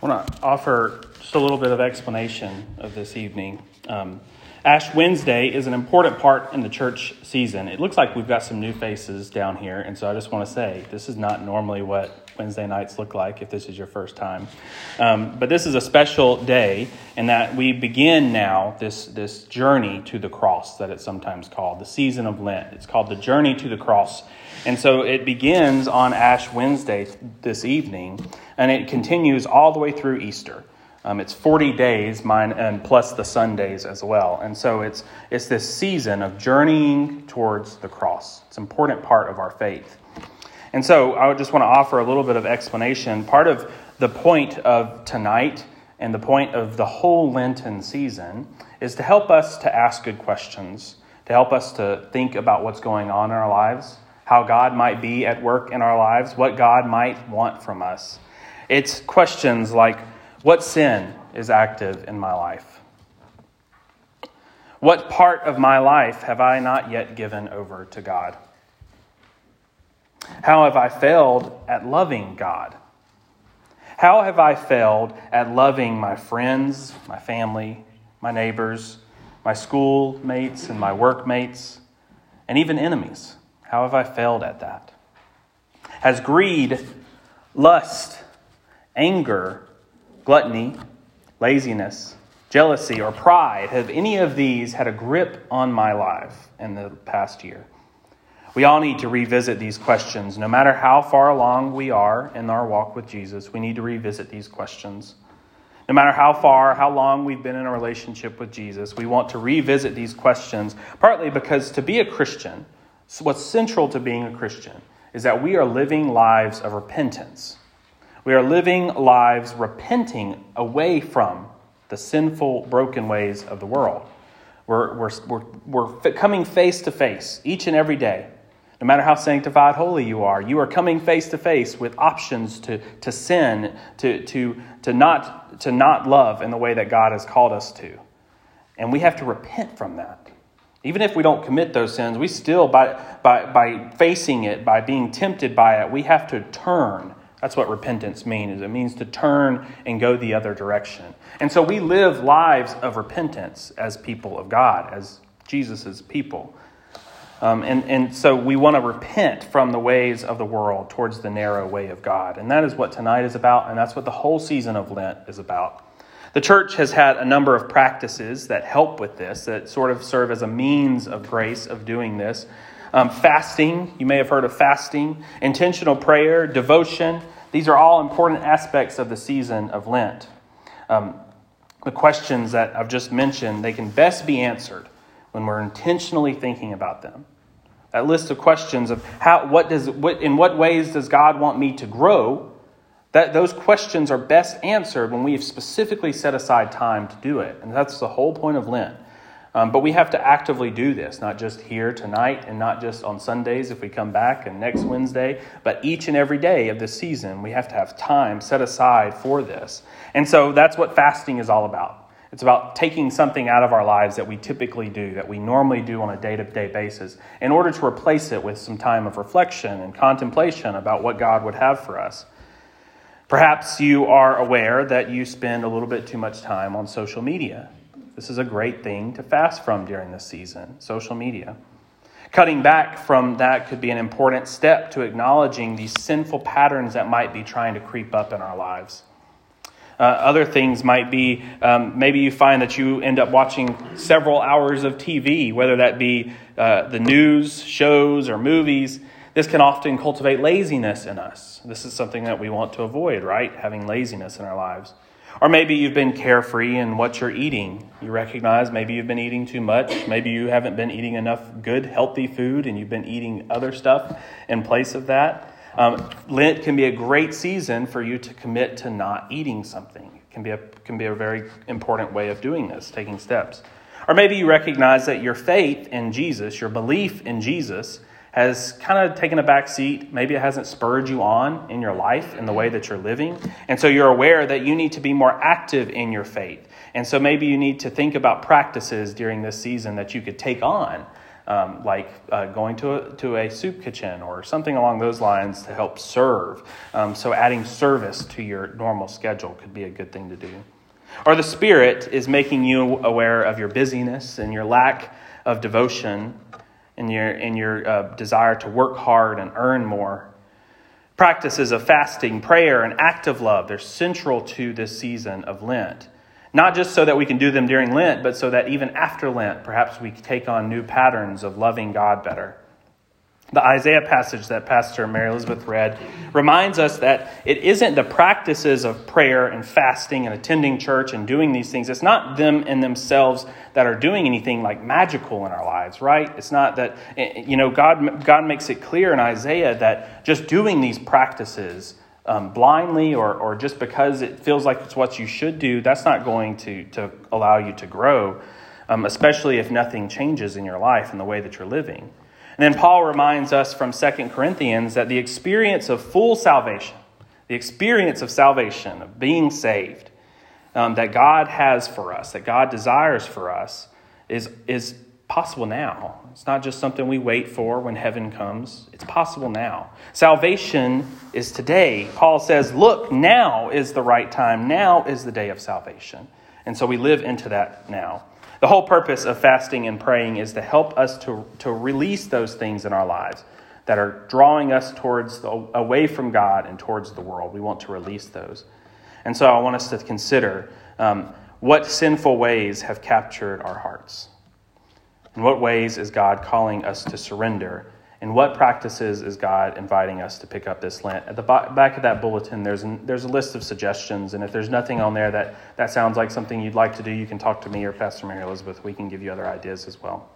I want to offer just a little bit of explanation of this evening. Um, Ash Wednesday is an important part in the church season. It looks like we've got some new faces down here, and so I just want to say this is not normally what Wednesday nights look like if this is your first time. Um, but this is a special day in that we begin now this, this journey to the cross that it's sometimes called, the season of Lent. It's called the journey to the cross. And so it begins on Ash Wednesday this evening, and it continues all the way through Easter. Um, it's 40 days, mine, and plus the Sundays as well. And so it's, it's this season of journeying towards the cross. It's an important part of our faith. And so I just want to offer a little bit of explanation. Part of the point of tonight and the point of the whole Lenten season is to help us to ask good questions, to help us to think about what's going on in our lives, how God might be at work in our lives, what God might want from us. It's questions like what sin is active in my life? What part of my life have I not yet given over to God? How have I failed at loving God? How have I failed at loving my friends, my family, my neighbors, my schoolmates, and my workmates, and even enemies? How have I failed at that? Has greed, lust, anger, gluttony, laziness, jealousy, or pride, have any of these had a grip on my life in the past year? We all need to revisit these questions. No matter how far along we are in our walk with Jesus, we need to revisit these questions. No matter how far, how long we've been in a relationship with Jesus, we want to revisit these questions, partly because to be a Christian, what's central to being a Christian is that we are living lives of repentance. We are living lives repenting away from the sinful, broken ways of the world. We're, we're, we're, we're coming face to face each and every day. No matter how sanctified, holy you are, you are coming face to face with options to, to sin, to, to, to, not, to not love in the way that God has called us to. And we have to repent from that. Even if we don't commit those sins, we still, by, by, by facing it, by being tempted by it, we have to turn. That's what repentance means. It means to turn and go the other direction. And so we live lives of repentance as people of God, as Jesus' people. Um, and, and so we want to repent from the ways of the world towards the narrow way of God. And that is what tonight is about, and that's what the whole season of Lent is about. The church has had a number of practices that help with this, that sort of serve as a means of grace of doing this. Um, fasting, you may have heard of fasting, intentional prayer, devotion. These are all important aspects of the season of Lent. Um, the questions that I've just mentioned, they can best be answered when we're intentionally thinking about them. That list of questions of how, what does, what, in what ways does God want me to grow that those questions are best answered when we have specifically set aside time to do it. And that's the whole point of Lent. Um, but we have to actively do this, not just here tonight and not just on Sundays if we come back and next Wednesday, but each and every day of the season, we have to have time set aside for this. And so that's what fasting is all about. It's about taking something out of our lives that we typically do, that we normally do on a day to day basis, in order to replace it with some time of reflection and contemplation about what God would have for us. Perhaps you are aware that you spend a little bit too much time on social media. This is a great thing to fast from during this season social media. Cutting back from that could be an important step to acknowledging these sinful patterns that might be trying to creep up in our lives. Uh, other things might be um, maybe you find that you end up watching several hours of TV, whether that be uh, the news, shows, or movies, this can often cultivate laziness in us. This is something that we want to avoid, right? Having laziness in our lives. Or maybe you've been carefree in what you're eating. You recognize maybe you've been eating too much. Maybe you haven't been eating enough good, healthy food and you've been eating other stuff in place of that. Um, Lent can be a great season for you to commit to not eating something. It can be, a, can be a very important way of doing this, taking steps. Or maybe you recognize that your faith in Jesus, your belief in Jesus, has kind of taken a back seat. Maybe it hasn't spurred you on in your life in the way that you're living. And so you're aware that you need to be more active in your faith. And so maybe you need to think about practices during this season that you could take on um, like uh, going to a, to a soup kitchen or something along those lines to help serve. Um, so, adding service to your normal schedule could be a good thing to do. Or the Spirit is making you aware of your busyness and your lack of devotion and your, and your uh, desire to work hard and earn more. Practices of fasting, prayer, and active love, they're central to this season of Lent. Not just so that we can do them during Lent, but so that even after Lent, perhaps we take on new patterns of loving God better. The Isaiah passage that Pastor Mary Elizabeth read reminds us that it isn't the practices of prayer and fasting and attending church and doing these things. It's not them in themselves that are doing anything like magical in our lives, right? It's not that, you know, God, God makes it clear in Isaiah that just doing these practices um, blindly or, or just because it feels like it's what you should do, that's not going to, to allow you to grow, um, especially if nothing changes in your life and the way that you're living. And then Paul reminds us from 2 Corinthians that the experience of full salvation, the experience of salvation, of being saved, um, that God has for us, that God desires for us, is, is possible now. It's not just something we wait for when heaven comes, it's possible now. Salvation is today. Paul says, Look, now is the right time. Now is the day of salvation. And so we live into that now. The whole purpose of fasting and praying is to help us to, to release those things in our lives that are drawing us towards the, away from God and towards the world. We want to release those. And so I want us to consider um, what sinful ways have captured our hearts. In what ways is God calling us to surrender and what practices is God inviting us to pick up this Lent? At the back of that bulletin, there's, an, there's a list of suggestions. And if there's nothing on there that, that sounds like something you'd like to do, you can talk to me or Pastor Mary Elizabeth. We can give you other ideas as well.